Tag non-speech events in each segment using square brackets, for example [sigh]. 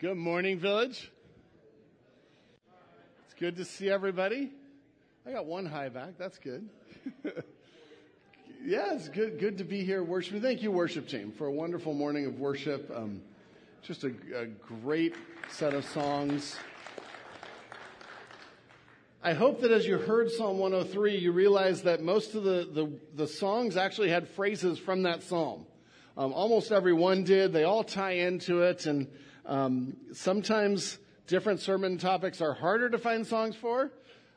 Good morning, Village. It's good to see everybody. I got one high back. That's good. [laughs] yeah, it's good. Good to be here worshiping. Thank you, worship team, for a wonderful morning of worship. Um, just a, a great set of songs. I hope that as you heard Psalm 103, you realize that most of the, the, the songs actually had phrases from that psalm. Um, almost every one did. They all tie into it, and um, sometimes different sermon topics are harder to find songs for.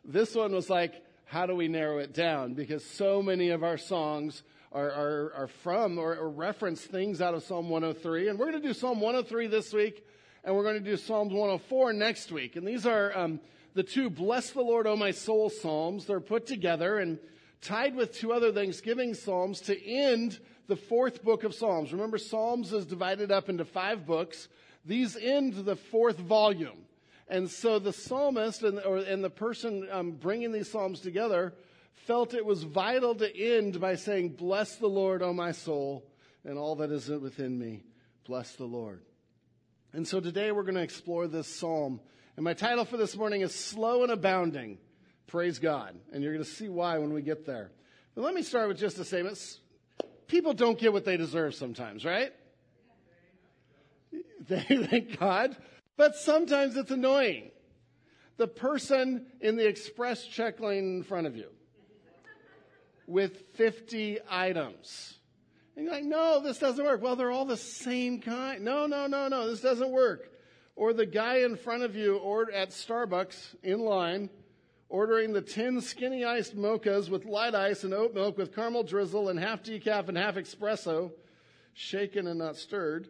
This one was like, how do we narrow it down? Because so many of our songs are, are, are from or, or reference things out of Psalm 103. And we're going to do Psalm 103 this week, and we're going to do Psalms 104 next week. And these are um, the two Bless the Lord, O my soul psalms. They're put together and tied with two other Thanksgiving psalms to end the fourth book of Psalms. Remember, Psalms is divided up into five books. These end the fourth volume. And so the psalmist and, or, and the person um, bringing these psalms together felt it was vital to end by saying, Bless the Lord, O my soul, and all that is within me. Bless the Lord. And so today we're going to explore this psalm. And my title for this morning is Slow and Abounding. Praise God. And you're going to see why when we get there. But let me start with just a statement. People don't get what they deserve sometimes, right? [laughs] thank God. But sometimes it's annoying. The person in the express check lane in front of you with 50 items. And you're like, no, this doesn't work. Well, they're all the same kind. No, no, no, no, this doesn't work. Or the guy in front of you or at Starbucks in line ordering the 10 skinny iced mochas with light ice and oat milk with caramel drizzle and half decaf and half espresso, shaken and not stirred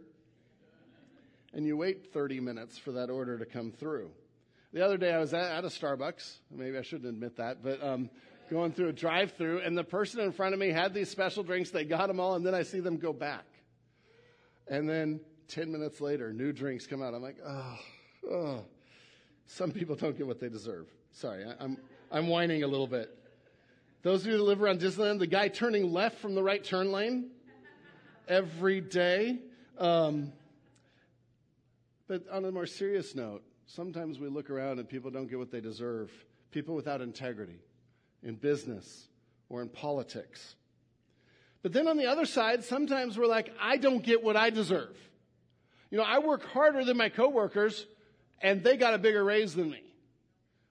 and you wait 30 minutes for that order to come through. The other day I was at, a Starbucks. Maybe I shouldn't admit that, but um, going through a drive-through, and the person in front of me had these special drinks. They got them all, and then I see them go back. And then 10 minutes later, new drinks come out. I'm like, oh, oh. Some people don't get what they deserve. Sorry, I, I'm I'm whining a little bit. Those of you that live around Disneyland, the guy turning left from the right turn lane every day. Um, but on a more serious note, sometimes we look around and people don't get what they deserve. People without integrity in business or in politics. But then on the other side, sometimes we're like, I don't get what I deserve. You know, I work harder than my coworkers and they got a bigger raise than me,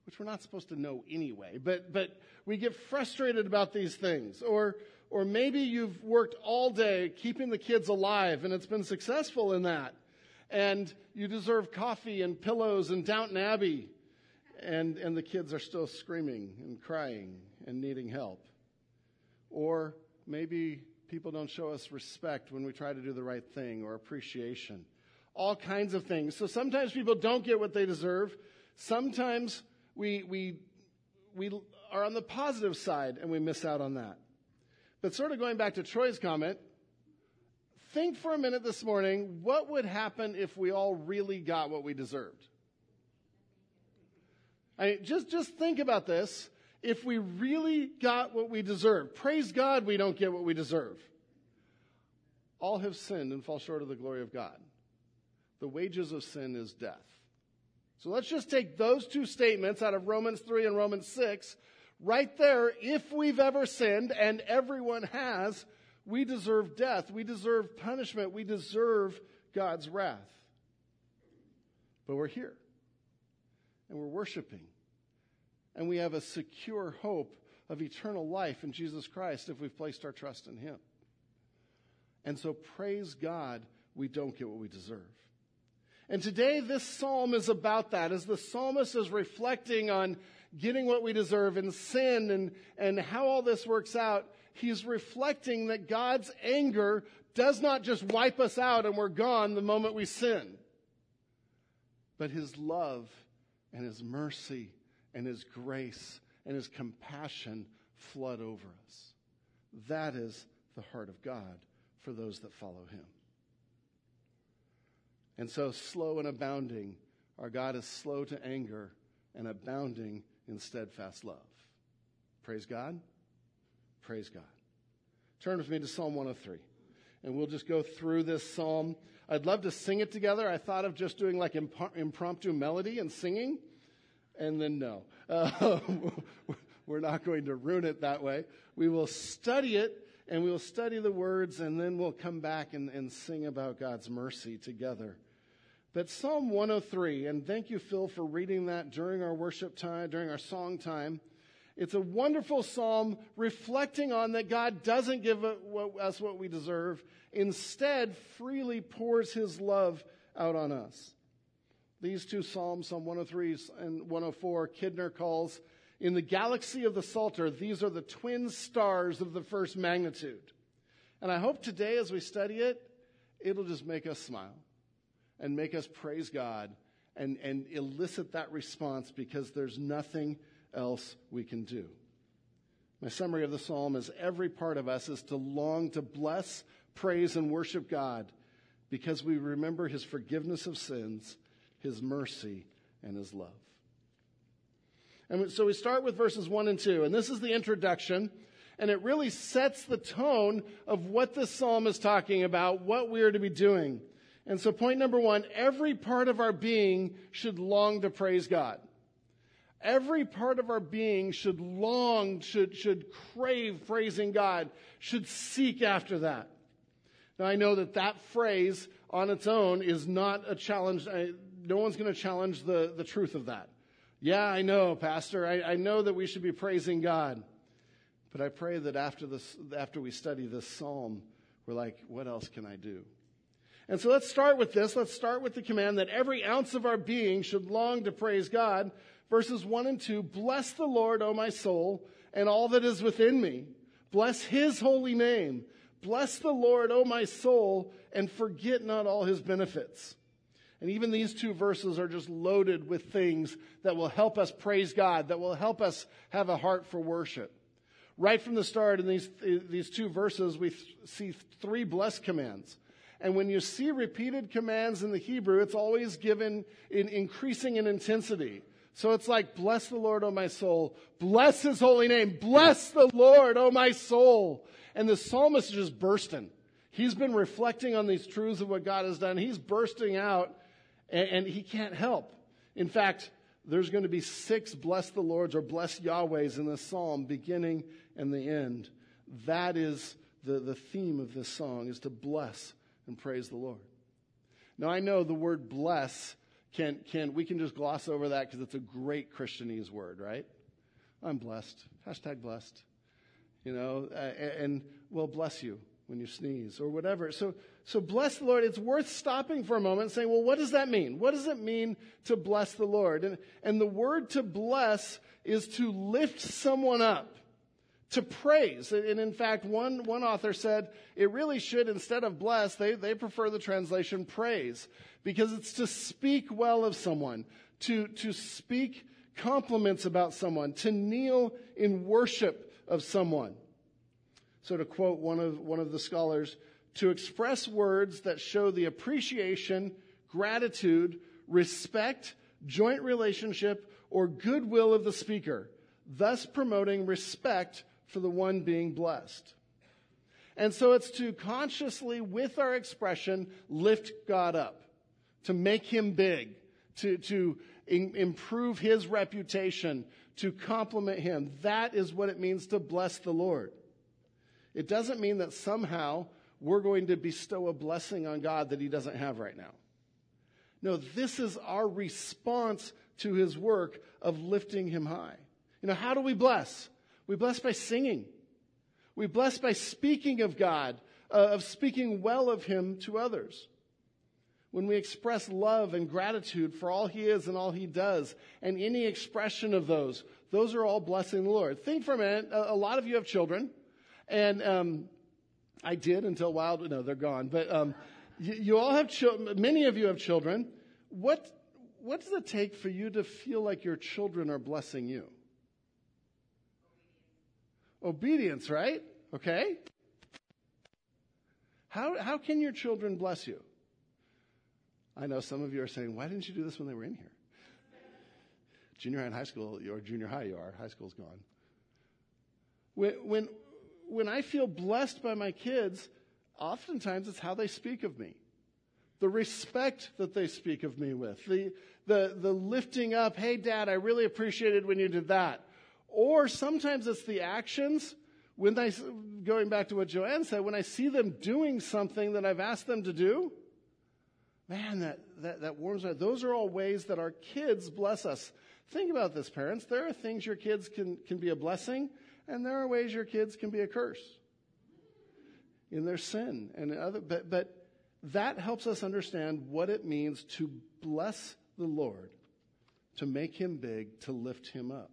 which we're not supposed to know anyway. But, but we get frustrated about these things. Or, or maybe you've worked all day keeping the kids alive and it's been successful in that and you deserve coffee and pillows and Downton Abbey. And, and the kids are still screaming and crying and needing help. Or maybe people don't show us respect when we try to do the right thing or appreciation. All kinds of things. So sometimes people don't get what they deserve. Sometimes we, we, we are on the positive side and we miss out on that. But sort of going back to Troy's comment, think for a minute this morning what would happen if we all really got what we deserved? I mean, just, just think about this. If we really got what we deserve, praise God we don't get what we deserve. All have sinned and fall short of the glory of God. The wages of sin is death. So let's just take those two statements out of Romans 3 and Romans 6. Right there, if we've ever sinned, and everyone has, we deserve death. We deserve punishment. We deserve God's wrath. But we're here. And we're worshiping. And we have a secure hope of eternal life in Jesus Christ if we've placed our trust in Him. And so praise God, we don't get what we deserve. And today, this psalm is about that. As the psalmist is reflecting on getting what we deserve and sin and, and how all this works out, he's reflecting that God's anger does not just wipe us out and we're gone the moment we sin, but his love and his mercy and his grace and his compassion flood over us. That is the heart of God for those that follow him. And so, slow and abounding, our God is slow to anger and abounding in steadfast love. Praise God. Praise God. Turn with me to Psalm 103. and we'll just go through this psalm. I'd love to sing it together. I thought of just doing like imp- impromptu melody and singing, and then no. Uh, [laughs] we're not going to ruin it that way. We will study it and we will study the words, and then we'll come back and, and sing about God's mercy together. But Psalm 103, and thank you, Phil, for reading that during our worship time, during our song time. It's a wonderful psalm reflecting on that God doesn't give us what we deserve, instead, freely pours his love out on us. These two psalms, Psalm 103 and 104, Kidner calls in the galaxy of the Psalter, these are the twin stars of the first magnitude. And I hope today, as we study it, it'll just make us smile and make us praise God and, and elicit that response because there's nothing else we can do. My summary of the psalm is every part of us is to long to bless, praise, and worship God because we remember his forgiveness of sins, his mercy, and his love. And so we start with verses 1 and 2, and this is the introduction, and it really sets the tone of what this psalm is talking about, what we are to be doing. And so, point number one every part of our being should long to praise God. Every part of our being should long, should, should crave praising God, should seek after that. Now, I know that that phrase on its own is not a challenge. No one's going to challenge the, the truth of that. Yeah, I know, Pastor. I, I know that we should be praising God. But I pray that after, this, after we study this psalm, we're like, what else can I do? And so let's start with this. Let's start with the command that every ounce of our being should long to praise God verses 1 and 2 Bless the Lord, O my soul, and all that is within me. Bless his holy name. Bless the Lord, O my soul, and forget not all his benefits. And even these two verses are just loaded with things that will help us praise God, that will help us have a heart for worship. Right from the start in these, these two verses, we see three blessed commands. And when you see repeated commands in the Hebrew, it's always given in increasing in intensity. So it's like, bless the Lord, O my soul. Bless his holy name. Bless the Lord, O my soul. And the psalmist is just bursting. He's been reflecting on these truths of what God has done. He's bursting out and, and he can't help. In fact, there's going to be six bless the Lord's or bless Yahweh's in this psalm, beginning and the end. That is the, the theme of this song, is to bless and praise the Lord. Now, I know the word bless can, can, we can just gloss over that because it's a great Christianese word, right? I'm blessed. Hashtag blessed. You know, uh, and, well, bless you when you sneeze or whatever. So, so bless the Lord. It's worth stopping for a moment and saying, well, what does that mean? What does it mean to bless the Lord? And, and the word to bless is to lift someone up, to praise. And in fact, one, one author said it really should, instead of bless, they, they prefer the translation praise because it's to speak well of someone, to, to speak compliments about someone, to kneel in worship of someone. So, to quote one of, one of the scholars, to express words that show the appreciation, gratitude, respect, joint relationship, or goodwill of the speaker, thus promoting respect for the one being blessed. And so it's to consciously, with our expression, lift God up to make him big, to, to in, improve his reputation, to compliment him. That is what it means to bless the Lord. It doesn't mean that somehow we're going to bestow a blessing on God that he doesn't have right now. No, this is our response to his work of lifting him high. You know, how do we bless? We bless by singing. We bless by speaking of God, uh, of speaking well of him to others when we express love and gratitude for all he is and all he does, and any expression of those, those are all blessing the Lord. Think for a minute. A, a lot of you have children, and um, I did until wild. No, they're gone. But um, you, you, all have children. Many of you have children. What what does it take for you to feel like your children are blessing you? Obedience, right? Okay. How how can your children bless you? I know some of you are saying, why didn't you do this when they were in here? Junior high and high school, or junior high you are, high school's gone. When, when, when I feel blessed by my kids, oftentimes it's how they speak of me. The respect that they speak of me with. The, the, the lifting up, hey, dad, I really appreciated when you did that. Or sometimes it's the actions. When I, going back to what Joanne said, when I see them doing something that I've asked them to do, man, that, that, that warms my Those are all ways that our kids bless us. Think about this, parents. There are things your kids can, can be a blessing, and there are ways your kids can be a curse in their sin and other, but, but that helps us understand what it means to bless the Lord, to make him big, to lift him up.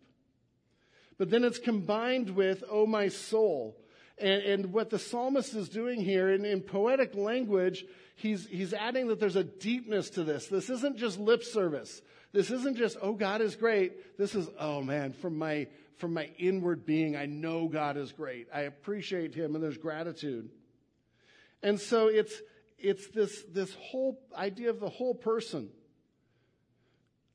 But then it's combined with, oh my soul. And, and what the psalmist is doing here in, in poetic language, he's, he's adding that there's a deepness to this. This isn't just lip service. This isn't just, oh, God is great. This is, oh man, from my, from my inward being, I know God is great. I appreciate him and there's gratitude. And so it's, it's this, this whole idea of the whole person.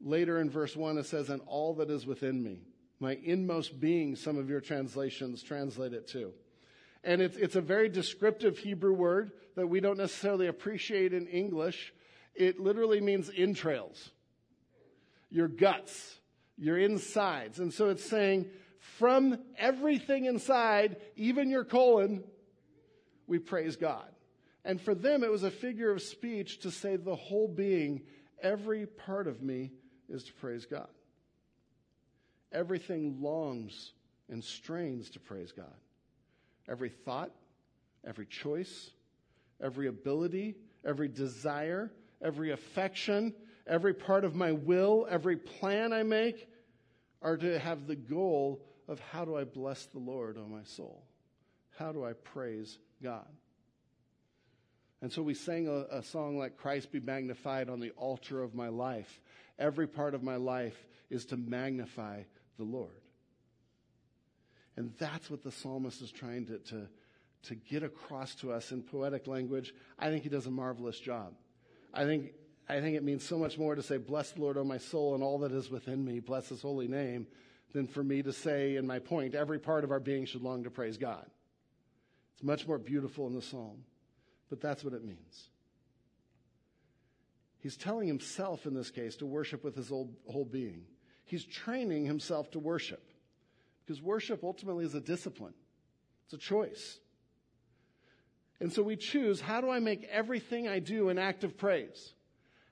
Later in verse 1, it says, and all that is within me. My inmost being, some of your translations translate it too. And it's, it's a very descriptive Hebrew word that we don't necessarily appreciate in English. It literally means entrails, your guts, your insides. And so it's saying, from everything inside, even your colon, we praise God. And for them, it was a figure of speech to say the whole being, every part of me is to praise God. Everything longs and strains to praise God. Every thought, every choice, every ability, every desire, every affection, every part of my will, every plan I make are to have the goal of how do I bless the Lord, O oh my soul? How do I praise God? And so we sang a, a, song like Christ be magnified on the altar of my life. Every part of my life is to magnify the Lord. And that's what the psalmist is trying to, to, to get across to us in poetic language. I think he does a marvelous job. I think, I think it means so much more to say, Bless the Lord, O my soul, and all that is within me, bless his holy name, than for me to say in my point, every part of our being should long to praise God. It's much more beautiful in the psalm. But that's what it means. He's telling himself in this case to worship with his whole, whole being. He's training himself to worship because worship ultimately is a discipline, it's a choice. And so we choose how do I make everything I do an act of praise?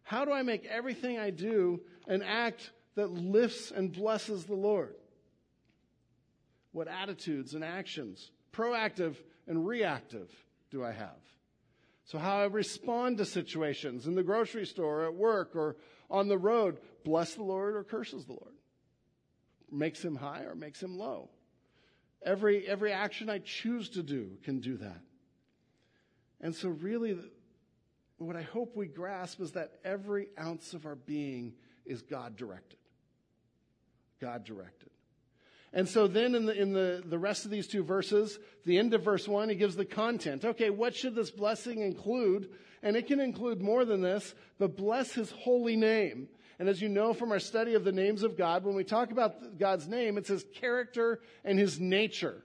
How do I make everything I do an act that lifts and blesses the Lord? What attitudes and actions, proactive and reactive, do I have? So, how I respond to situations in the grocery store, at work, or on the road, bless the Lord or curses the Lord, makes him high or makes him low. Every, every action I choose to do can do that. And so, really, what I hope we grasp is that every ounce of our being is God directed. God directed. And so then in the, in the, the rest of these two verses, the end of verse one, he gives the content. Okay, what should this blessing include? And it can include more than this, but bless his holy name. And as you know from our study of the names of God, when we talk about God's name, it's his character and his nature.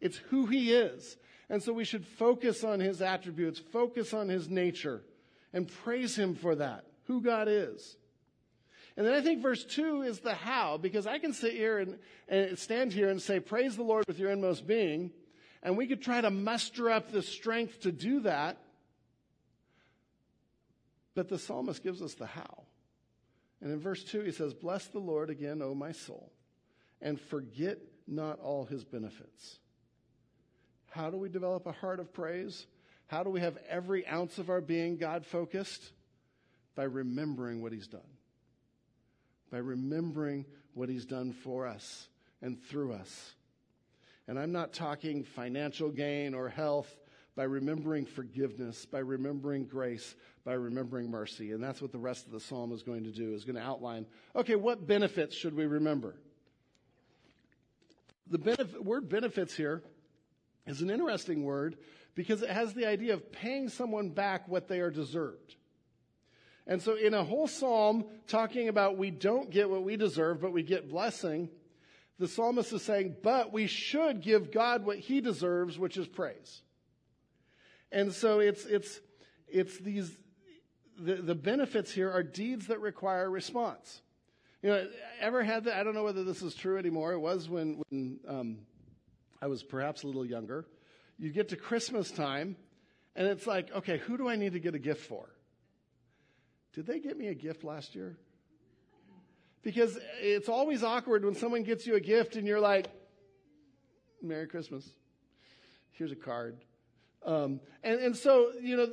It's who he is. And so we should focus on his attributes, focus on his nature, and praise him for that, who God is. And then I think verse 2 is the how, because I can sit here and, and stand here and say, Praise the Lord with your inmost being. And we could try to muster up the strength to do that. But the psalmist gives us the how. And in verse 2, he says, Bless the Lord again, O my soul, and forget not all his benefits. How do we develop a heart of praise? How do we have every ounce of our being God focused? By remembering what he's done by remembering what he's done for us and through us. And I'm not talking financial gain or health, by remembering forgiveness, by remembering grace, by remembering mercy. And that's what the rest of the psalm is going to do, is going to outline, okay, what benefits should we remember? The word benefits here is an interesting word because it has the idea of paying someone back what they are deserved. And so, in a whole psalm talking about we don't get what we deserve, but we get blessing, the psalmist is saying, but we should give God what he deserves, which is praise. And so it's, it's, it's these, the, the benefits here are deeds that require response. You know, ever had that? I don't know whether this is true anymore. It was when, when um, I was perhaps a little younger. You get to Christmas time, and it's like, okay, who do I need to get a gift for? Did they get me a gift last year? Because it's always awkward when someone gets you a gift and you're like, Merry Christmas. Here's a card. Um, and, and so, you know,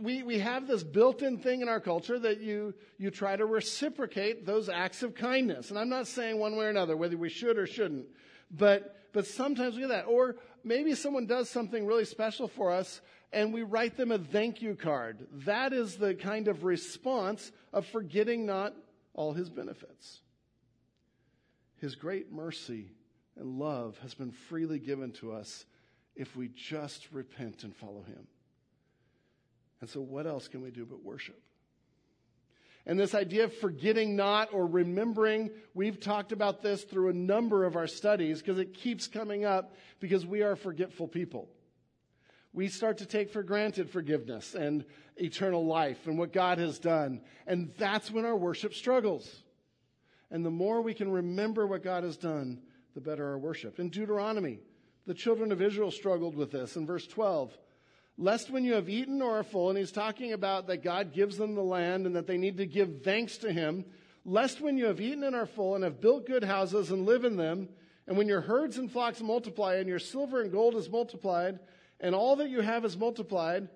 we, we have this built in thing in our culture that you, you try to reciprocate those acts of kindness. And I'm not saying one way or another whether we should or shouldn't, but, but sometimes we do that. Or maybe someone does something really special for us and we write them a thank you card. That is the kind of response of forgetting not all his benefits. His great mercy and love has been freely given to us if we just repent and follow him. And so, what else can we do but worship? And this idea of forgetting not or remembering, we've talked about this through a number of our studies because it keeps coming up because we are forgetful people. We start to take for granted forgiveness and eternal life and what God has done. And that's when our worship struggles. And the more we can remember what God has done, the better our worship. In Deuteronomy, the children of Israel struggled with this. In verse 12, lest when you have eaten or are full, and he's talking about that God gives them the land and that they need to give thanks to him, lest when you have eaten and are full and have built good houses and live in them, and when your herds and flocks multiply and your silver and gold is multiplied, and all that you have is multiplied,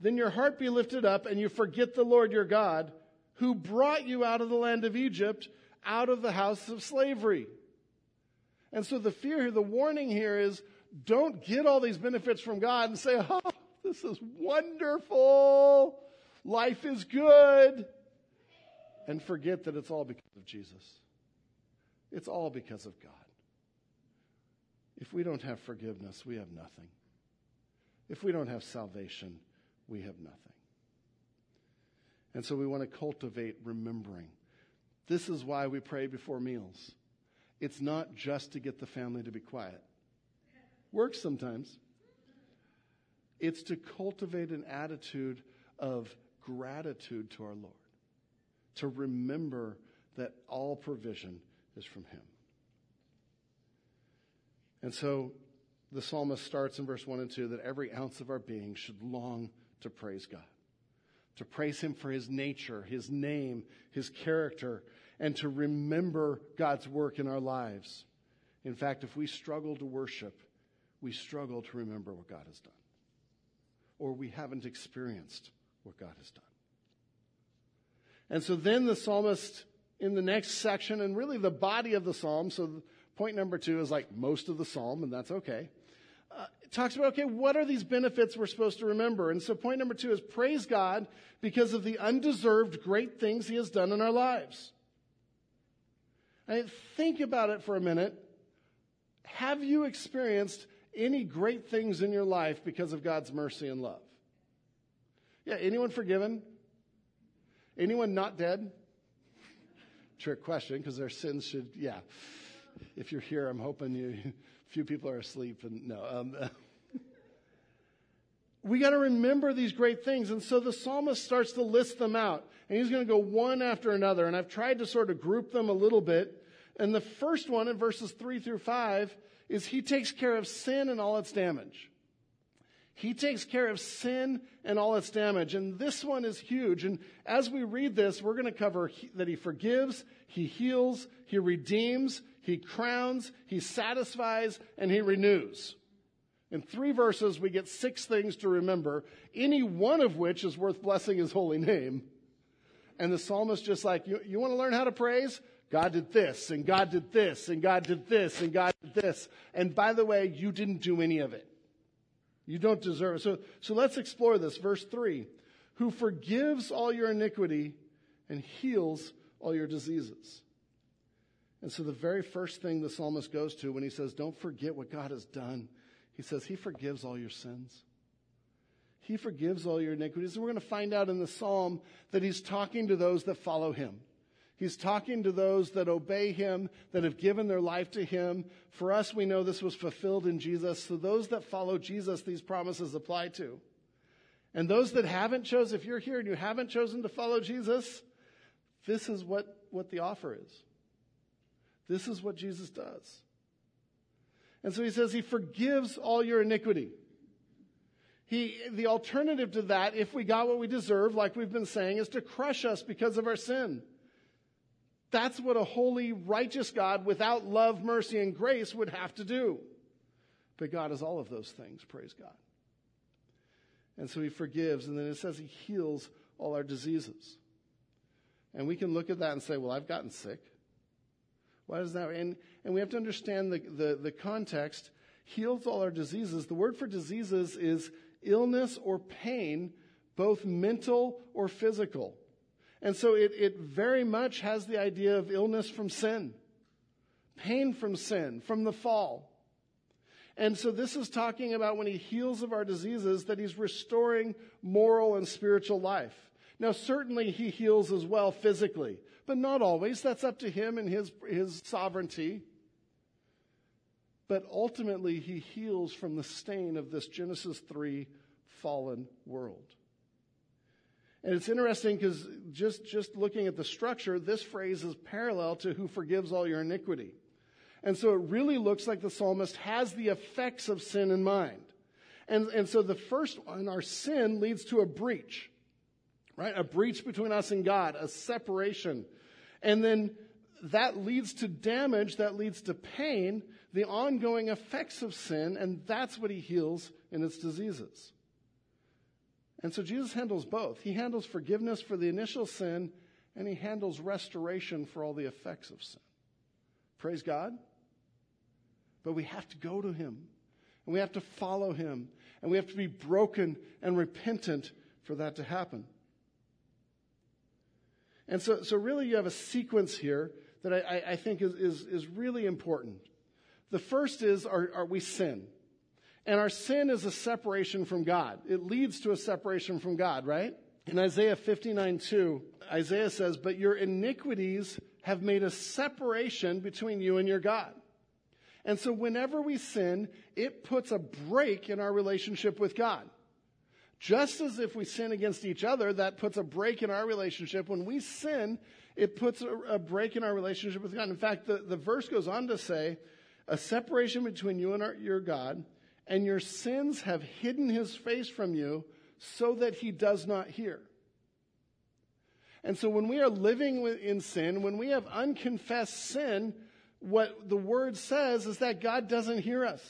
then your heart be lifted up and you forget the Lord your God, who brought you out of the land of Egypt, out of the house of slavery. And so the fear, here, the warning here is don't get all these benefits from God and say, oh, this is wonderful. Life is good. And forget that it's all because of Jesus. It's all because of God. If we don't have forgiveness, we have nothing. If we don't have salvation, we have nothing. And so we want to cultivate remembering. This is why we pray before meals. It's not just to get the family to be quiet. Works sometimes. It's to cultivate an attitude of gratitude to our Lord, to remember that all provision is from Him. And so the psalmist starts in verse 1 and 2 that every ounce of our being should long to praise God, to praise Him for His nature, His name, His character, and to remember God's work in our lives. In fact, if we struggle to worship, we struggle to remember what God has done, or we haven't experienced what God has done. And so then the psalmist, in the next section, and really the body of the psalm, so point number two is like most of the psalm, and that's okay uh, talks about, okay, what are these benefits we're supposed to remember? And so point number two is praise God because of the undeserved great things he has done in our lives. And think about it for a minute. Have you experienced any great things in your life because of God's mercy and love? Yeah, anyone forgiven? Anyone not dead? Trick question, because their sins should, yeah. If you're here, I'm hoping you [laughs] few people are asleep and no. Um, [laughs] we got to remember these great things. And so the psalmist starts to list them out. And he's going to go one after another. And I've tried to sort of group them a little bit. And the first one in verses three through five is he takes care of sin and all its damage. He takes care of sin and all its damage. And this one is huge. And as we read this, we're going to cover that he forgives, he heals, he redeems, he crowns, he satisfies, and he renews. In three verses, we get six things to remember, any one of which is worth blessing his holy name. And the psalmist just like, you, you want to learn how to praise? God did this, and God did this, and God did this, and God did this. And by the way, you didn't do any of it. You don't deserve it. So, so let's explore this. Verse 3 Who forgives all your iniquity and heals all your diseases. And so the very first thing the psalmist goes to when he says, Don't forget what God has done, he says, He forgives all your sins. He forgives all your iniquities. And we're going to find out in the psalm that he's talking to those that follow him. He's talking to those that obey him, that have given their life to him. For us, we know this was fulfilled in Jesus. So those that follow Jesus, these promises apply to. And those that haven't chosen, if you're here and you haven't chosen to follow Jesus, this is what, what the offer is. This is what Jesus does. And so he says he forgives all your iniquity. He, the alternative to that, if we got what we deserve, like we've been saying, is to crush us because of our sin. That's what a holy, righteous God without love, mercy, and grace would have to do. But God is all of those things, praise God. And so he forgives, and then it says he heals all our diseases. And we can look at that and say, well, I've gotten sick. Why does that? And, and we have to understand the, the, the context. Heals all our diseases. The word for diseases is illness or pain, both mental or physical. And so it, it very much has the idea of illness from sin, pain from sin, from the fall. And so this is talking about when he heals of our diseases that he's restoring moral and spiritual life. Now, certainly he heals as well physically, but not always. That's up to him and his, his sovereignty. But ultimately, he heals from the stain of this Genesis 3 fallen world. And it's interesting because just, just looking at the structure, this phrase is parallel to who forgives all your iniquity. And so it really looks like the psalmist has the effects of sin in mind. And, and so the first one, our sin, leads to a breach, right? A breach between us and God, a separation. And then that leads to damage, that leads to pain, the ongoing effects of sin, and that's what he heals in its diseases. And so Jesus handles both. He handles forgiveness for the initial sin, and he handles restoration for all the effects of sin. Praise God. But we have to go to him, and we have to follow him, and we have to be broken and repentant for that to happen. And so, so really, you have a sequence here that I, I think is, is, is really important. The first is are, are we sin? And our sin is a separation from God. It leads to a separation from God, right? In Isaiah 59 2, Isaiah says, But your iniquities have made a separation between you and your God. And so whenever we sin, it puts a break in our relationship with God. Just as if we sin against each other, that puts a break in our relationship. When we sin, it puts a, a break in our relationship with God. In fact, the, the verse goes on to say, a separation between you and our, your God, and your sins have hidden his face from you so that he does not hear. And so when we are living in sin, when we have unconfessed sin, what the word says is that God doesn't hear us.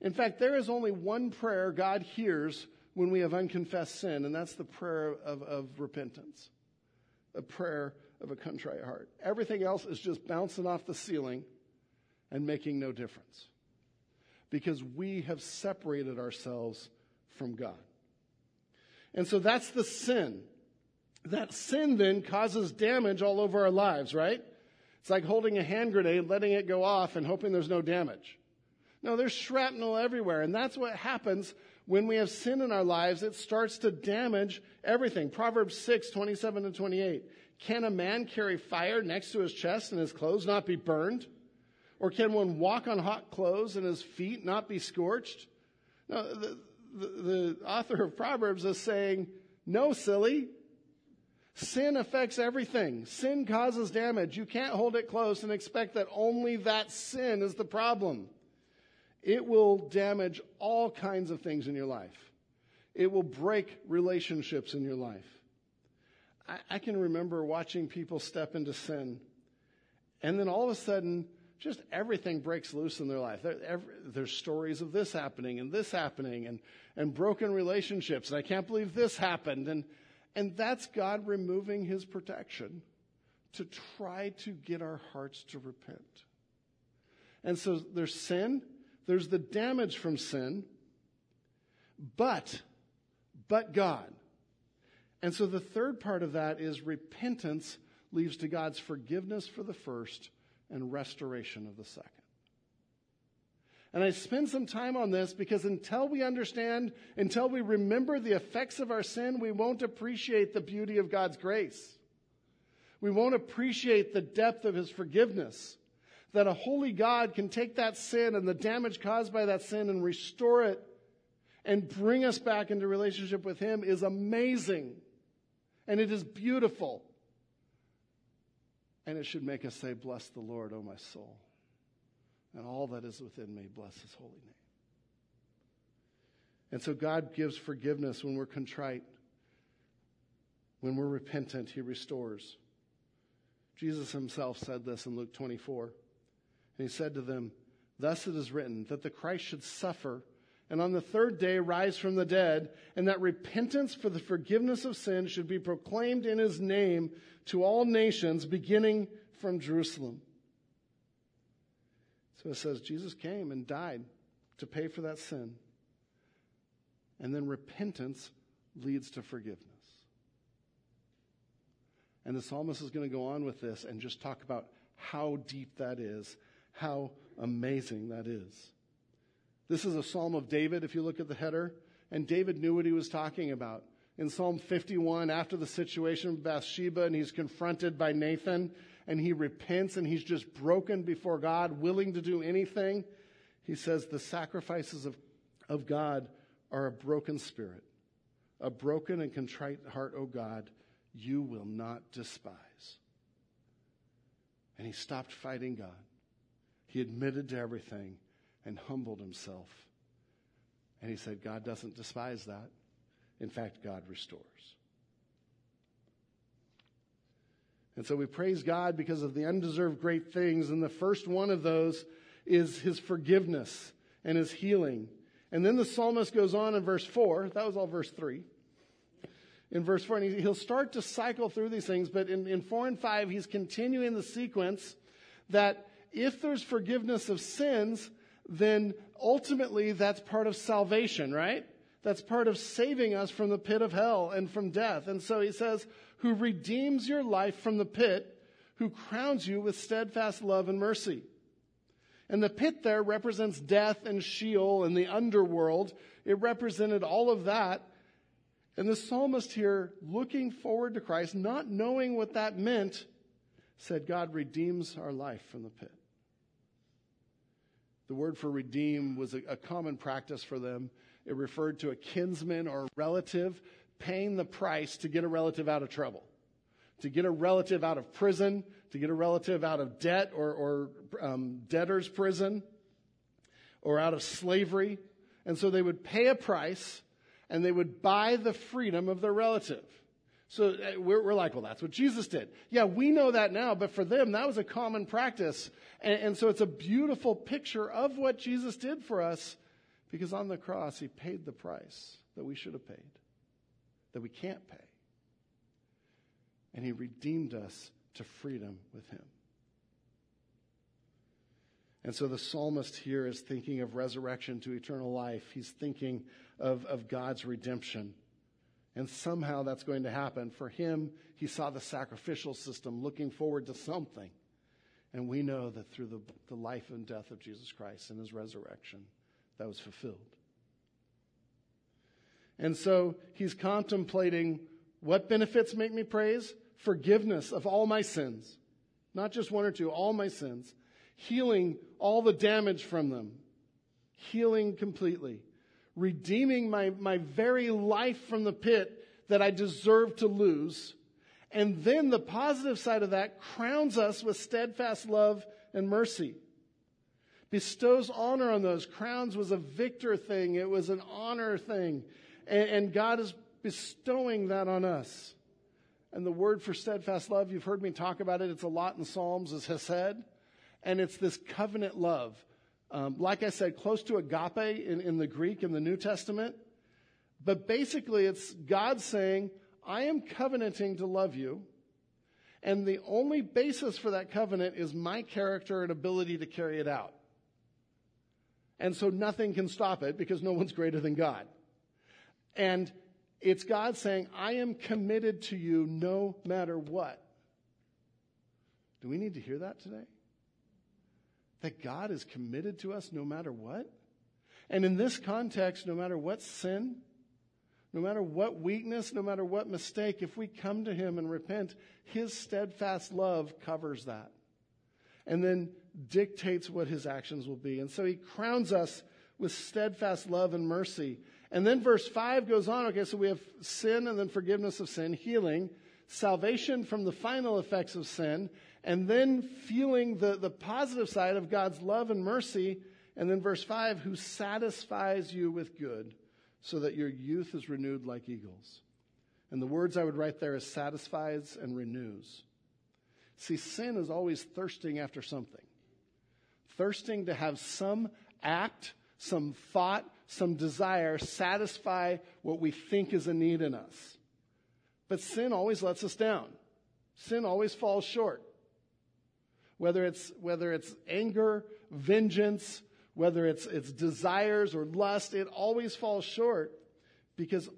In fact, there is only one prayer God hears when we have unconfessed sin, and that's the prayer of, of repentance, a prayer of a contrite heart. Everything else is just bouncing off the ceiling and making no difference because we have separated ourselves from God. And so that's the sin. That sin then causes damage all over our lives, right? It's like holding a hand grenade, letting it go off, and hoping there's no damage. No, there's shrapnel everywhere. And that's what happens when we have sin in our lives. It starts to damage everything. Proverbs 6, 27 and 28. Can a man carry fire next to his chest and his clothes not be burned? Or can one walk on hot clothes and his feet not be scorched? No, the, the, the author of Proverbs is saying, no, silly. Sin affects everything. Sin causes damage. You can't hold it close and expect that only that sin is the problem. It will damage all kinds of things in your life. It will break relationships in your life. I, I can remember watching people step into sin, and then all of a sudden, just everything breaks loose in their life. There, every, there's stories of this happening and this happening and, and broken relationships. And I can't believe this happened. And, and that's God removing his protection to try to get our hearts to repent. And so there's sin, there's the damage from sin, but, but God. And so the third part of that is repentance leads to God's forgiveness for the first and restoration of the second. And I spend some time on this because until we understand, until we remember the effects of our sin, we won't appreciate the beauty of God's grace. We won't appreciate the depth of His forgiveness. That a holy God can take that sin and the damage caused by that sin and restore it and bring us back into relationship with Him is amazing. And it is beautiful. And it should make us say, Bless the Lord, O my soul. And all that is within me, bless His holy name. And so God gives forgiveness when we're contrite. When we're repentant, He restores. Jesus Himself said this in Luke 24. And He said to them, Thus it is written that the Christ should suffer and on the third day rise from the dead, and that repentance for the forgiveness of sin should be proclaimed in his name to all nations, beginning from Jerusalem. So it says Jesus came and died to pay for that sin. And then repentance leads to forgiveness. And the psalmist is going to go on with this and just talk about how deep that is, how amazing that is. This is a Psalm of David, if you look at the header. And David knew what he was talking about. In Psalm 51, after the situation with Bathsheba, and he's confronted by Nathan, and he repents, and he's just broken before God, willing to do anything, he says, The sacrifices of, of God are a broken spirit. A broken and contrite heart, O God, you will not despise. And he stopped fighting God. He admitted to everything and humbled himself. And he said, God doesn't despise that. In fact, God restores. And so we praise God because of the undeserved great things. And the first one of those is his forgiveness and his healing. And then the psalmist goes on in verse 4. That was all verse 3. In verse 4, and he'll start to cycle through these things, but in, in 4 and 5, he's continuing the sequence that if there's forgiveness of sins, then ultimately that's part of salvation, right? That's part of saving us from the pit of hell and from death. And so he says, who redeems your life from the pit, who crowns you with steadfast love and mercy. And the pit there represents death and Sheol and the underworld. It represented all of that. And the psalmist here, looking forward to Christ, not knowing what that meant, said, God redeems our life from the pit. The word for redeem was a, a common practice for them. It referred to a kinsman or a relative paying the price to get a relative out of trouble, to get a relative out of prison, to get a relative out of debt or, or um, debtor's prison, or out of slavery. And so they would pay a price and they would buy the freedom of their relative. So uh, we're, we're, like, well, that's what Jesus did. Yeah, we know that now, but for them, that was a common practice. And, and so it's a beautiful picture of what Jesus did for us because on the cross, he paid the price that we should have paid, that we can't pay. And he redeemed us to freedom with him. And so the psalmist here is thinking of resurrection to eternal life. He's thinking of, of God's redemption. And somehow that's going to happen. For him, he saw the sacrificial system looking forward to something. And we know that through the, the life and death of Jesus Christ and his resurrection, that was fulfilled. And so he's contemplating what benefits make me praise? Forgiveness of all my sins. Not just one or two, all my sins. Healing all the damage from them. Healing completely redeeming my, my very life from the pit that I deserve to lose. And then the positive side of that crowns us with steadfast love and mercy. Bestows honor on those. Crowns was a victor thing. It was an honor thing. And, and God is bestowing that on us. And the word for steadfast love, you've heard me talk about it. It's a lot in Psalms, is hesed. And it's this covenant love. Um, like I said, close to agape in, in the Greek in the New Testament. But basically, it's God saying, I am covenanting to love you. And the only basis for that covenant is my character and ability to carry it out. And so nothing can stop it because no one's greater than God. And it's God saying, I am committed to you no matter what. Do we need to hear that today? That God is committed to us no matter what. And in this context, no matter what sin, no matter what weakness, no matter what mistake, if we come to Him and repent, His steadfast love covers that. And then dictates what His actions will be. And so He crowns us with steadfast love and mercy. And then verse 5 goes on. Okay, so we have sin and then forgiveness of sin, healing, salvation from the final effects of sin, and then feeling the, the positive side of God's love and mercy. And then verse 5 who satisfies you with good so that your youth is renewed like eagles. And the words I would write there is satisfies and renews. See, sin is always thirsting after something, thirsting to have some act, some thought, some desire satisfy what we think is a need in us. But sin always lets us down. Sin always falls short. Whether it's, whether it's anger, vengeance, whether it's, it's desires or lust, it always falls short because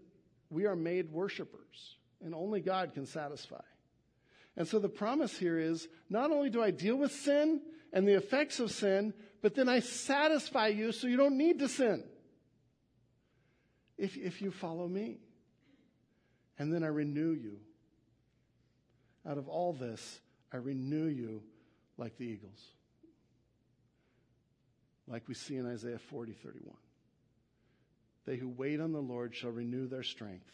we are made worshipers and only God can satisfy. And so the promise here is not only do I deal with sin and the effects of sin, but then I satisfy you so you don't need to sin. If, if you follow me. And then I renew you. Out of all this, I renew you like the eagles. Like we see in Isaiah 40, 31. They who wait on the Lord shall renew their strength.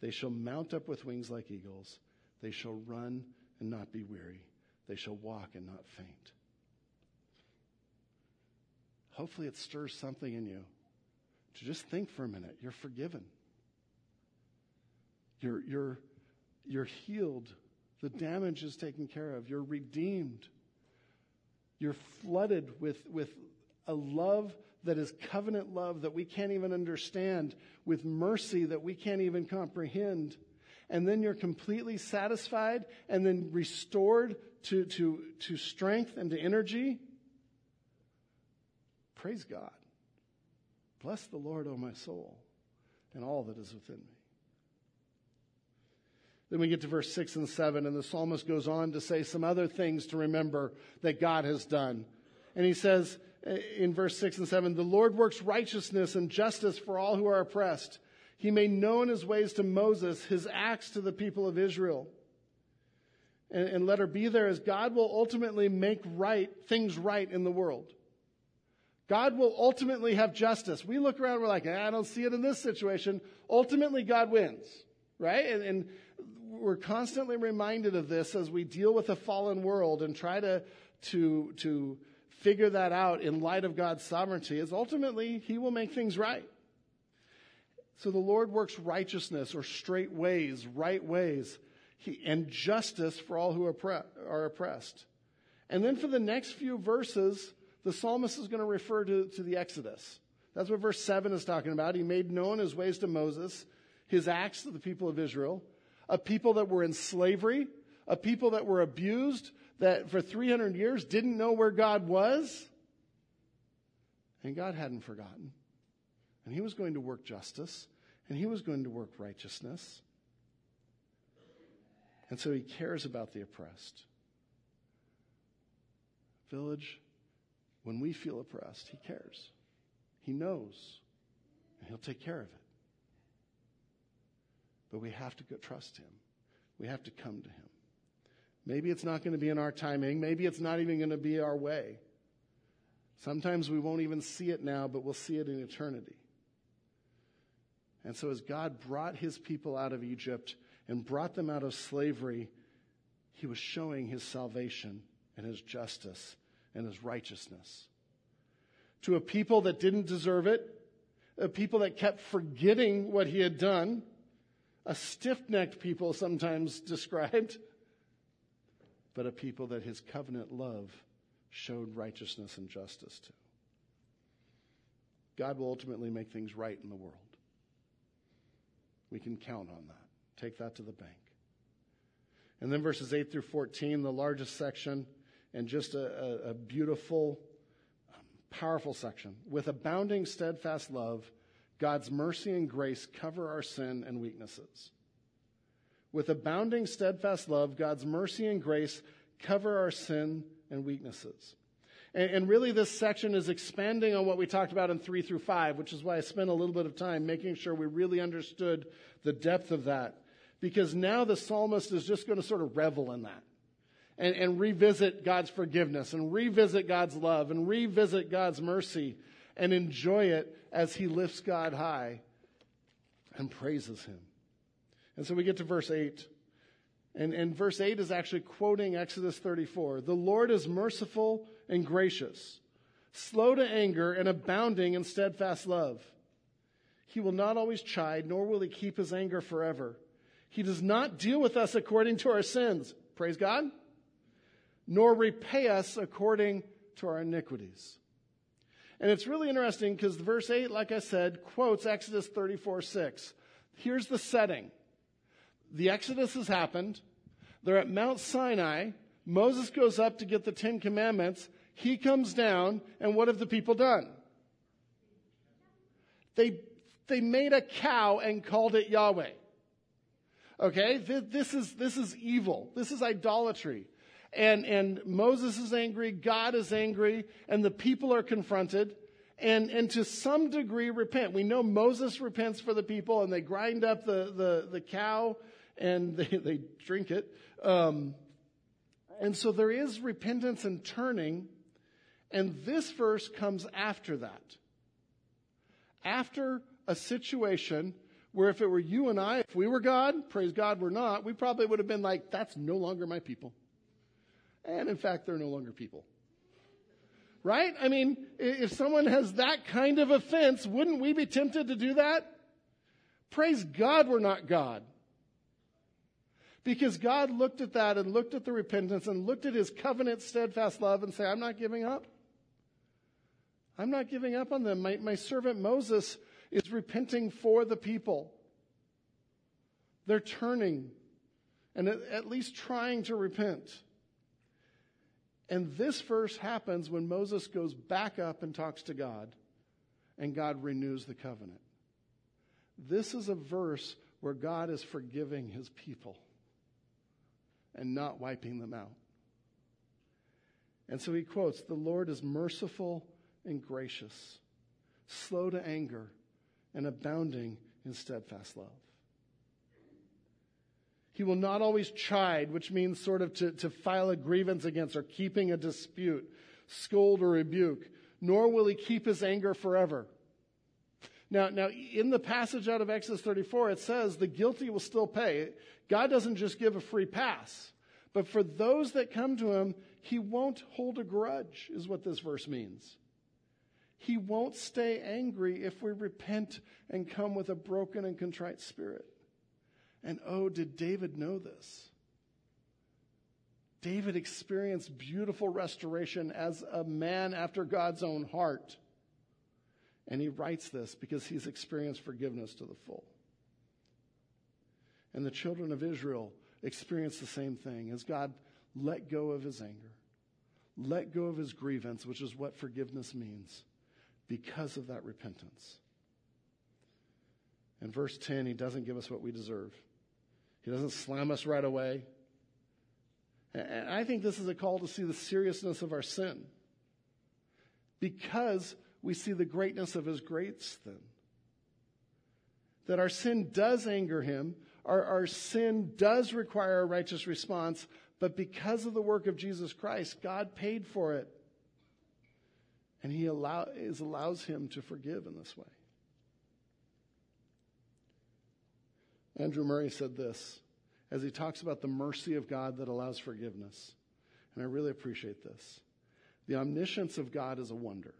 They shall mount up with wings like eagles. They shall run and not be weary. They shall walk and not faint. Hopefully, it stirs something in you to just think for a minute. You're forgiven. You're, you're, you're healed. The damage is taken care of. You're redeemed. You're flooded with, with a love that is covenant love that we can't even understand, with mercy that we can't even comprehend. And then you're completely satisfied and then restored to, to, to strength and to energy. Praise God. Bless the Lord, O my soul, and all that is within me. Then we get to verse 6 and 7, and the psalmist goes on to say some other things to remember that God has done. And he says, eh, in verse 6 and 7 The Lord works righteousness and justice for all who are oppressed. He made known his ways to Moses, his acts to the people of Israel. And, and let her be there as God will ultimately make right things right in the world. God will ultimately have justice. We look around, we're like, ah, I don't see it in this situation. Ultimately, God wins, right? And, and we're constantly reminded of this as we deal with a fallen world and try to, to, to figure that out in light of God's sovereignty is ultimately He will make things right. So the Lord works righteousness or straight ways, right ways, he, and justice for all who are oppressed. And then for the next few verses, the psalmist is going to refer to, to the Exodus. That's what verse 7 is talking about. He made known his ways to Moses, his acts to the people of Israel, a people that were in slavery, a people that were abused, that for 300 years didn't know where God was. And God hadn't forgotten. And He was going to work justice, and He was going to work righteousness. And so He cares about the oppressed. Village, when we feel oppressed, He cares. He knows, and He'll take care of it. But we have to trust Him. We have to come to Him. Maybe it's not going to be in our timing. Maybe it's not even going to be our way. Sometimes we won't even see it now, but we'll see it in eternity. And so, as God brought his people out of Egypt and brought them out of slavery, he was showing his salvation and his justice and his righteousness. To a people that didn't deserve it, a people that kept forgetting what he had done, a stiff necked people sometimes described but a people that his covenant love showed righteousness and justice to. God will ultimately make things right in the world. We can count on that. Take that to the bank. And then verses 8 through 14, the largest section, and just a, a, a beautiful, um, powerful section. With abounding steadfast love, God's mercy and grace cover our sin and weaknesses with abounding steadfast love, God's mercy and grace cover our sin and weaknesses. And, and, really, this section is expanding on what we talked about in 3 through 5, which is why I spent a little bit of time making sure we really understood the depth of that. Because now the psalmist is just going to sort of revel in that and, and revisit God's forgiveness and revisit God's love and revisit God's mercy and enjoy it as he lifts God high and praises him. And so we get to verse 8. And, and verse 8 is actually quoting Exodus 34. The Lord is merciful and gracious, slow to anger and abounding in steadfast love. He will not always chide, nor will he keep his anger forever. He does not deal with us according to our sins. Praise God. Nor repay us according to our iniquities. And it's really interesting because verse 8, like I said, quotes Exodus 34 6. Here's the setting the Exodus has happened. They're at Mount Sinai. Moses goes up to get the Ten Commandments. He comes down, and what have the people done? They, they made a cow and called it Yahweh. Okay? This is, this is evil. This is idolatry. And, and Moses is angry, God is angry, and the people are confronted and, and to some degree repent. We know Moses repents for the people and they grind up the, the, the cow and [laughs] they, they drink it. Um, and so there is repentance and turning. And this verse comes after that. After a situation where if it were you and I, if we were God, praise God, we're not, we probably would have been like, that's no longer my people. And in fact, they're no longer people. Right? I mean, if someone has that kind of offense, wouldn't we be tempted to do that? Praise God, we're not God. Because God looked at that and looked at the repentance and looked at his covenant steadfast love and say, I'm not giving up. I'm not giving up on them. My, my servant Moses is repenting for the people. They're turning and at, at least trying to repent. And this verse happens when Moses goes back up and talks to God, and God renews the covenant. This is a verse where God is forgiving his people and not wiping them out. And so he quotes The Lord is merciful and gracious, slow to anger, and abounding in steadfast love. He will not always chide, which means sort of to, to file a grievance against or keeping a dispute, scold or rebuke, nor will he keep his anger forever. Now, now, in the passage out of Exodus 34, it says the guilty will still pay. God doesn't just give a free pass. But for those that come to him, he won't hold a grudge, is what this verse means. He won't stay angry if we repent and come with a broken and contrite spirit. And oh, did David know this? David experienced beautiful restoration as a man after God's own heart. And he writes this because he's experienced forgiveness to the full. And the children of Israel experienced the same thing as God let go of his anger, let go of his grievance, which is what forgiveness means, because of that repentance. In verse 10, he doesn't give us what we deserve. He doesn't slam us right away. And I think this is a call to see the seriousness of our sin because we see the greatness of his grace then. That our sin does anger him, our, our sin does require a righteous response, but because of the work of Jesus Christ, God paid for it. And he allow, is, allows him to forgive in this way. Andrew Murray said this as he talks about the mercy of God that allows forgiveness. And I really appreciate this. The omniscience of God is a wonder.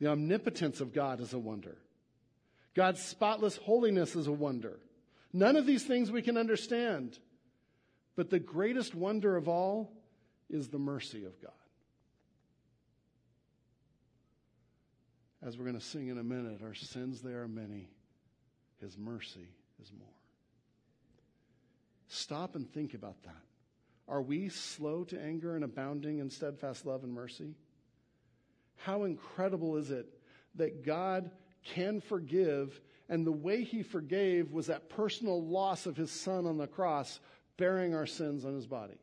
The omnipotence of God is a wonder. God's spotless holiness is a wonder. None of these things we can understand. But the greatest wonder of all is the mercy of God. As we're going to sing in a minute, our sins they are many, his mercy is more. Stop and think about that. Are we slow to anger and abounding in steadfast love and mercy? How incredible is it that God can forgive, and the way He forgave was that personal loss of His Son on the cross, bearing our sins on His body.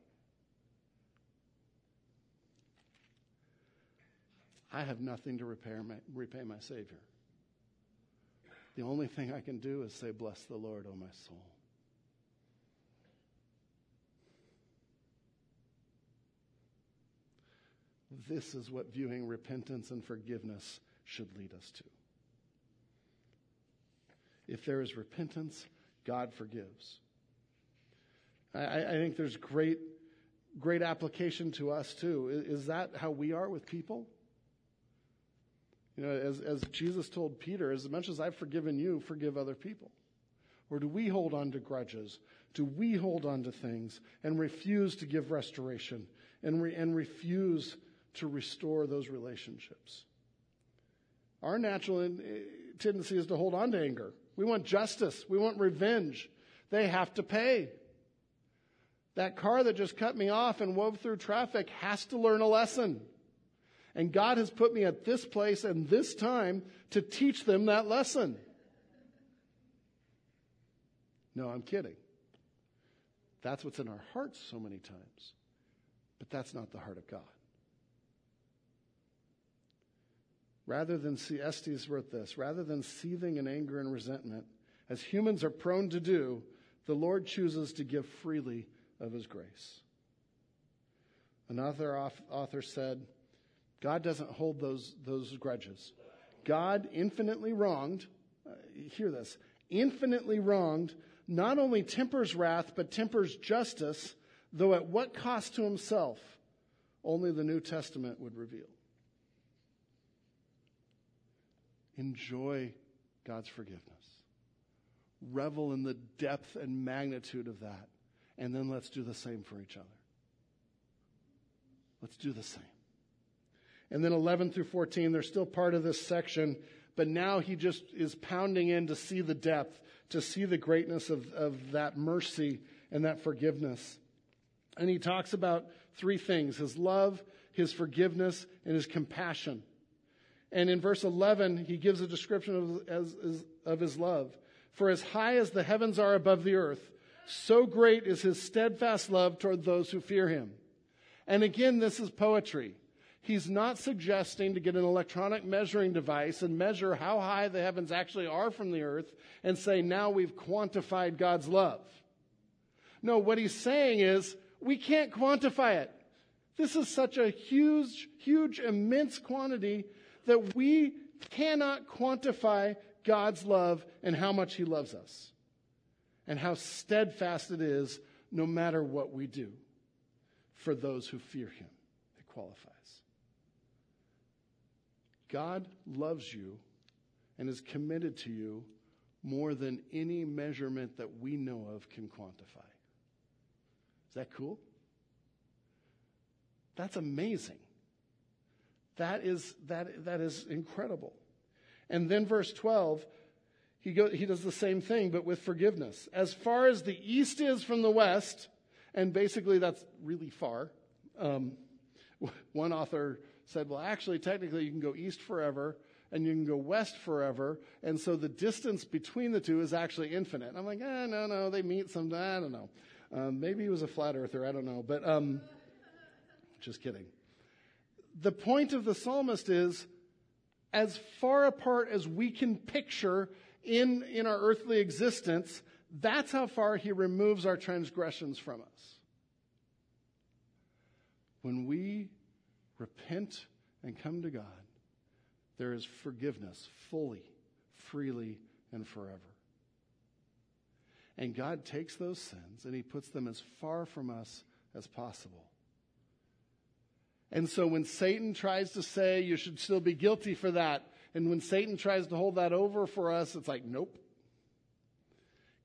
I have nothing to repair my, repay my Savior. The only thing I can do is say, Bless the Lord, O my soul. This is what viewing repentance and forgiveness should lead us to. If there is repentance, God forgives. I, I think there's great, great application to us too. Is, is that how we are with people? You know, as, as Jesus told Peter, as much as I've forgiven you, forgive other people. Or do we hold on to grudges? Do we hold on to things and refuse to give restoration and, re- and refuse to restore those relationships? Our natural in- eh, tendency is to hold on to anger. We want justice. We want revenge. They have to pay. That car that just cut me off and wove through traffic has to learn a lesson. And God has put me at this place and this time to teach them that lesson. No, I'm kidding. That's what's in our hearts so many times. But that's not the heart of God. Rather than see, Estes wrote this, rather than seething in anger and resentment, as humans are prone to do, the Lord chooses to give freely of his grace. Another author said, God doesn't hold those, those grudges. God infinitely wronged, uh, hear this, infinitely wronged not only tempers wrath, but tempers justice, though at what cost to himself, only the New Testament would reveal. Enjoy God's forgiveness. Revel in the depth and magnitude of that. And then let's do the same for each other. Let's do the same. And then 11 through 14, they're still part of this section, but now he just is pounding in to see the depth, to see the greatness of, of that mercy and that forgiveness. And he talks about three things his love, his forgiveness, and his compassion. And in verse 11, he gives a description of, as, as, of his love. For as high as the heavens are above the earth, so great is his steadfast love toward those who fear him. And again, this is poetry. He's not suggesting to get an electronic measuring device and measure how high the heavens actually are from the earth and say, now we've quantified God's love. No, what he's saying is, we can't quantify it. This is such a huge, huge, immense quantity that we cannot quantify God's love and how much he loves us and how steadfast it is no matter what we do for those who fear him. It qualifies. God loves you and is committed to you more than any measurement that we know of can quantify. Is that cool? That's amazing. That is, that, that is incredible. And then verse 12, he, go, he does the same thing, but with forgiveness. As far as the east is from the west, and basically that's really far. Um, [laughs] one author said, well, actually, technically, you can go east forever and you can go west forever. And so the distance between the two is actually infinite. And I'm like, eh, no, no, they meet some, I don't know. Um, maybe he was a flat earther, I don't know. But um, [laughs] just kidding. The point of the psalmist is as far apart as we can picture in, in our earthly existence, that's how far he removes our transgressions from us. When we repent and come to God, there is forgiveness fully, freely, and forever. And God takes those sins and He puts them as far from us as possible. And so when Satan tries to say you should still be guilty for that, and when Satan tries to hold that over for us, it's like, nope.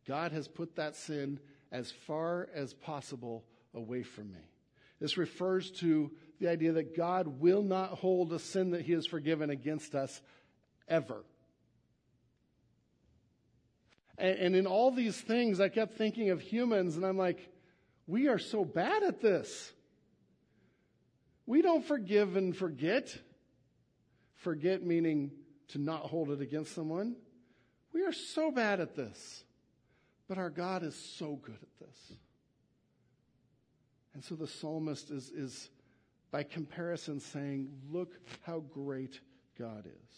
God has put that sin as far as possible away from me. This refers to the idea that God will not hold a sin that he has forgiven against us ever. And, and, in all these things, I kept thinking of humans, and I'm like, we are so bad at this. We don't forgive and forget. Forget meaning to not hold it against someone. We are so bad at this. But our God is so good at this. And so the psalmist is, is by comparison, saying, Look how great God is.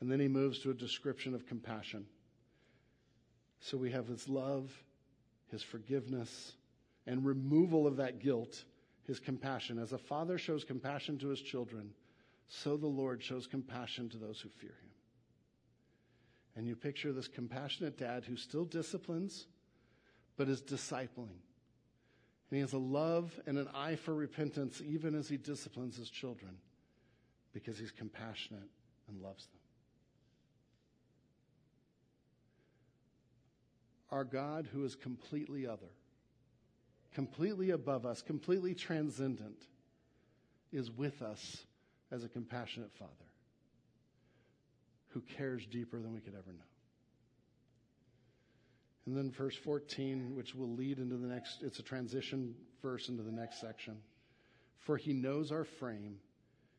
And then he moves to a description of compassion. So we have his love, his forgiveness, and removal of that guilt, his compassion. As a father shows compassion to his children, so the Lord shows compassion to those who fear him. And you picture this compassionate dad who still disciplines, but is discipling. And he has a love and an eye for repentance even as he disciplines his children because he's compassionate and loves them. Our God, who is completely other, completely above us, completely transcendent, is with us as a compassionate Father who cares deeper than we could ever know. And then verse 14, which will lead into the next, it's a transition verse into the next section. For he knows our frame,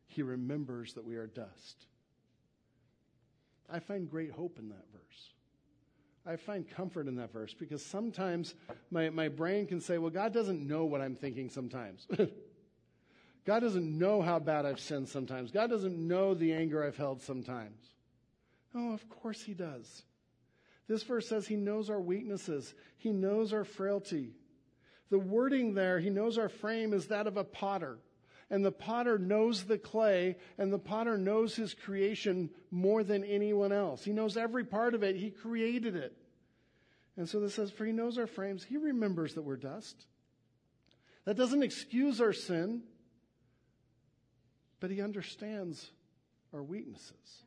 he remembers that we are dust. I find great hope in that verse. I find comfort in that verse because sometimes my, my brain can say, well, God doesn't know what I'm thinking sometimes. [laughs] God doesn't know how bad I've sinned sometimes. God doesn't know the anger I've held sometimes. Oh, of course He does. This verse says He knows our weaknesses, He knows our frailty. The wording there, He knows our frame, is that of a potter. And the potter knows the clay, and the potter knows his creation more than anyone else. He knows every part of it. He created it. And so this says, For he knows our frames. He remembers that we're dust. That doesn't excuse our sin, but he understands our weaknesses.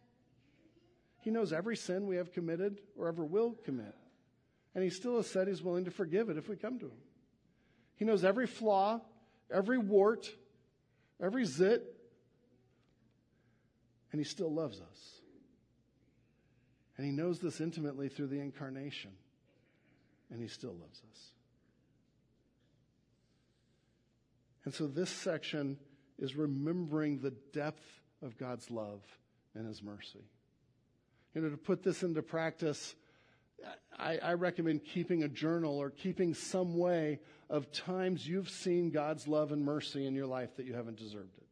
He knows every sin we have committed or ever will commit. And he still has said he's willing to forgive it if we come to him. He knows every flaw, every wart, every zit, and he still loves us. And he knows this intimately through the incarnation, and he still loves us. And so this section is remembering the depth of God's love and his mercy. You know, to put this into practice, I, I, recommend keeping a journal or keeping some way of times you've seen God's love and mercy in your life that you haven't deserved it.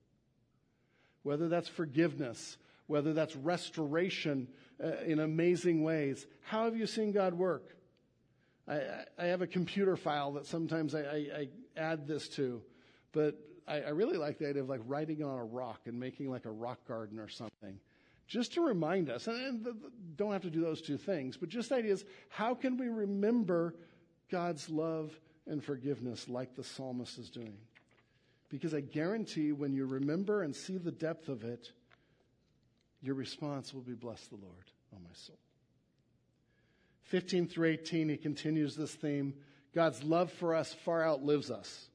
Whether that's forgiveness, whether that's restoration uh, in amazing ways. How have you seen God work? I, I have a computer file that sometimes I, I add this to, but I, really like the idea of like writing on a rock and making like a rock garden or something just to remind us, and don't have to do those two things, but just the idea is how can we remember God's love and forgiveness like the psalmist is doing? Because I guarantee when you remember and see the depth of it, your response will be, Bless the Lord, O my soul. 15 through 18, he continues this theme God's love for us far outlives us.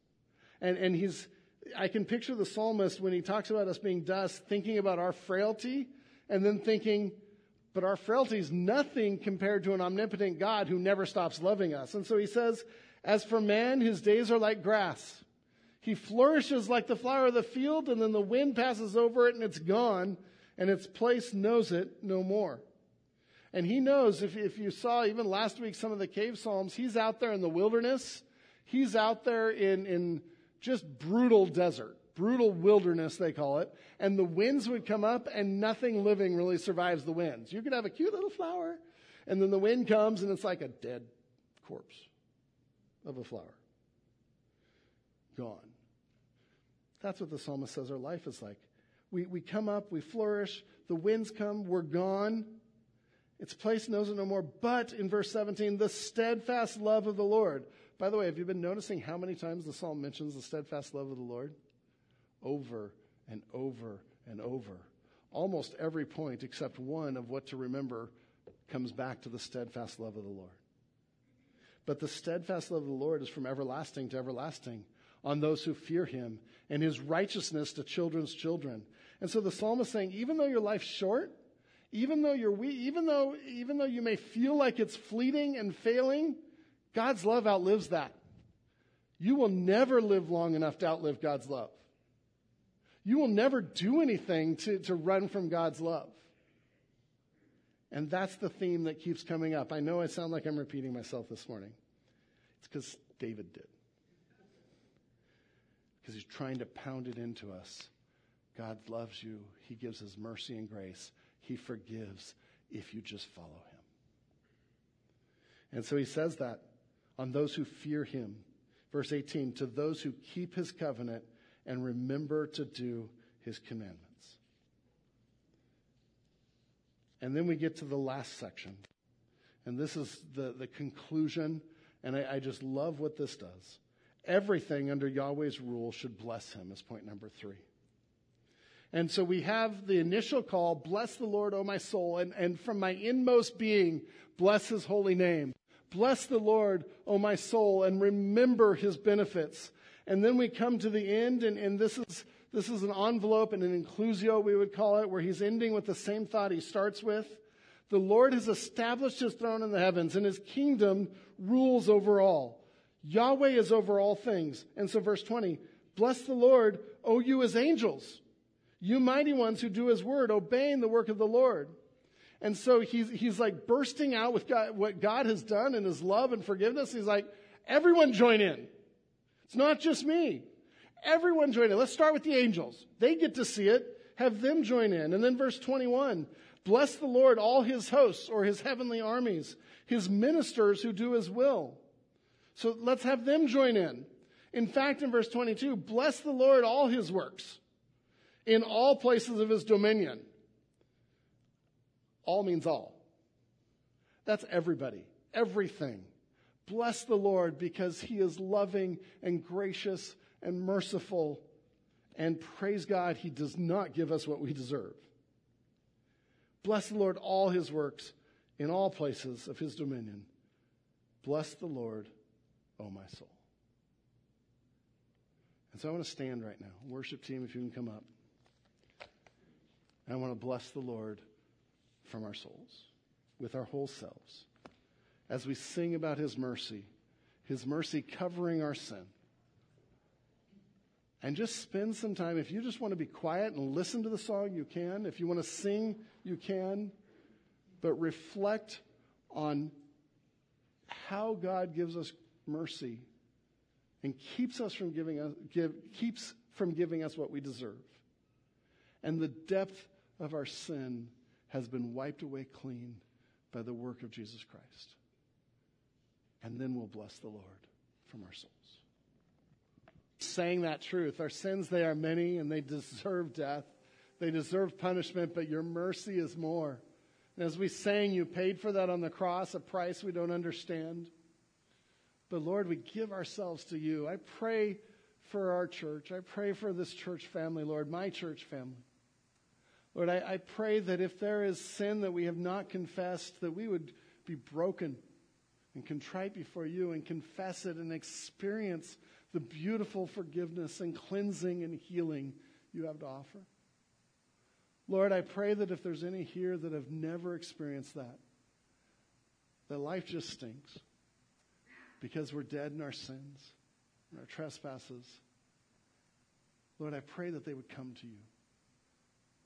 And, and he's, I can picture the psalmist when he talks about us being dust, thinking about our frailty and then thinking, but our frailty is nothing compared to an omnipotent God who never stops loving us. And so he says, as for man, his days are like grass. He flourishes like the flower of the field, and then the wind passes over it and it's gone, and its place knows it no more. And he knows, if, if you saw even last week some of the cave psalms, he's out there in the wilderness. He's out there in, in just brutal desert brutal wilderness, they call it, and the winds would come up and nothing living really survives the winds. You could have a cute little flower, and then the wind comes and it's like a dead corpse of a flower. Gone. That's what the psalmist says our life is like. We, we come up, we flourish, the winds come, we're gone. Its place knows it no more. But in verse 17, the steadfast love of the Lord. By the way, have you been noticing how many times the psalm mentions the steadfast love of the Lord? Over and over and over. Almost every point except one of what to remember comes back to the steadfast love of the Lord. But the steadfast love of the Lord is from everlasting to everlasting on those who fear him and his righteousness to children's children. And so the psalmist is saying, even though your life's short, even though you're weak, even though, even though you may feel like it's fleeting and failing, God's love outlives that. You will never live long enough to outlive God's love. You will never do anything to, to run from God's love. And that's the theme that keeps coming up. I know I sound like I'm repeating myself this morning. It's because David did. Because he's trying to pound it into us. God loves you. He gives his mercy and grace. He forgives if you just follow him. And so he says that on those who fear him. Verse 18, to those who keep his covenant and remember to do his commandments. And then we get to the last section. And this is the, the conclusion. And I, I just love what this does. Everything under Yahweh's rule should bless him, is point number three. And so we have the initial call, bless the Lord, O my soul, and, and from my inmost being, bless his holy name. Bless the Lord, O my soul, and remember his benefits. And then we come to the end, and, and this is this is an envelope and an inclusio, we would call it, where he's ending with the same thought he starts with. The Lord has established his throne in the heavens, and his kingdom rules over all. Yahweh is over all things. And so, verse 20 Bless the Lord, O you his angels, you mighty ones who do his word, obeying the work of the Lord. And so he's, he's like bursting out with God, what God has done and his love and forgiveness. He's like, everyone join in. It's not just me. Everyone join in. Let's start with the angels. They get to see it. Have them join in. And then verse 21 Bless the Lord, all his hosts or his heavenly armies, his ministers who do his will. So let's have them join in. In fact, in verse 22, bless the Lord, all his works, in all places of his dominion. All means all. That's everybody, everything. Bless the Lord because he is loving and gracious and merciful. And praise God, he does not give us what we deserve. Bless the Lord, all his works in all places of his dominion. Bless the Lord, O my soul. And so I want to stand right now. Worship team, if you can come up. And I want to bless the Lord from our souls, with our whole selves, as we sing about his mercy, his mercy covering our sin and just spend some time. If you just want to be quiet and listen to the song, you can. If you want to sing, you can. But reflect on how God gives us mercy and keeps us from giving us give, keeps from giving us what we deserve. And the depth of our sin has been wiped away clean by the work of Jesus Christ. And then we'll bless the Lord from our souls saying that truth. Our sins, they are many and they deserve death. They deserve punishment, but your mercy is more. And as we sang, you paid for that on the cross, a price we don't understand. But Lord, we give ourselves to you. I pray for our church. I pray for this church family, Lord, my church family. Lord, I, I pray that if there is sin that we have not confessed, that we would be broken and contrite before you and confess it and experience the beautiful forgiveness and cleansing and healing you have to offer. Lord, I pray that if there's any here that have never experienced that, that life just stinks because we're dead in our sins and our trespasses. Lord, I pray that they would come to you.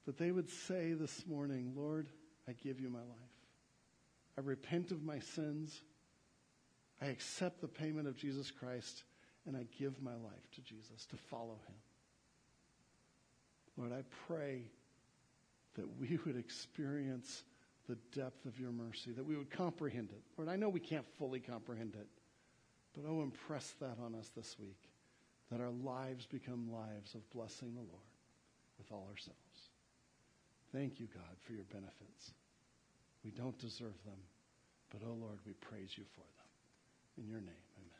That they would say this morning, Lord, I give you my life. I repent of my sins. I accept the payment of Jesus Christ and I give my life to Jesus to follow him. Lord, I pray that we [laughs] would experience the depth of your mercy, that we would comprehend it. Lord, I know we can't fully comprehend it, but oh, impress that on us this week, that our lives become lives of blessing the Lord with all ourselves. Thank you, God, for your benefits. We don't deserve them, but oh, Lord, we praise you for them. In your name, amen.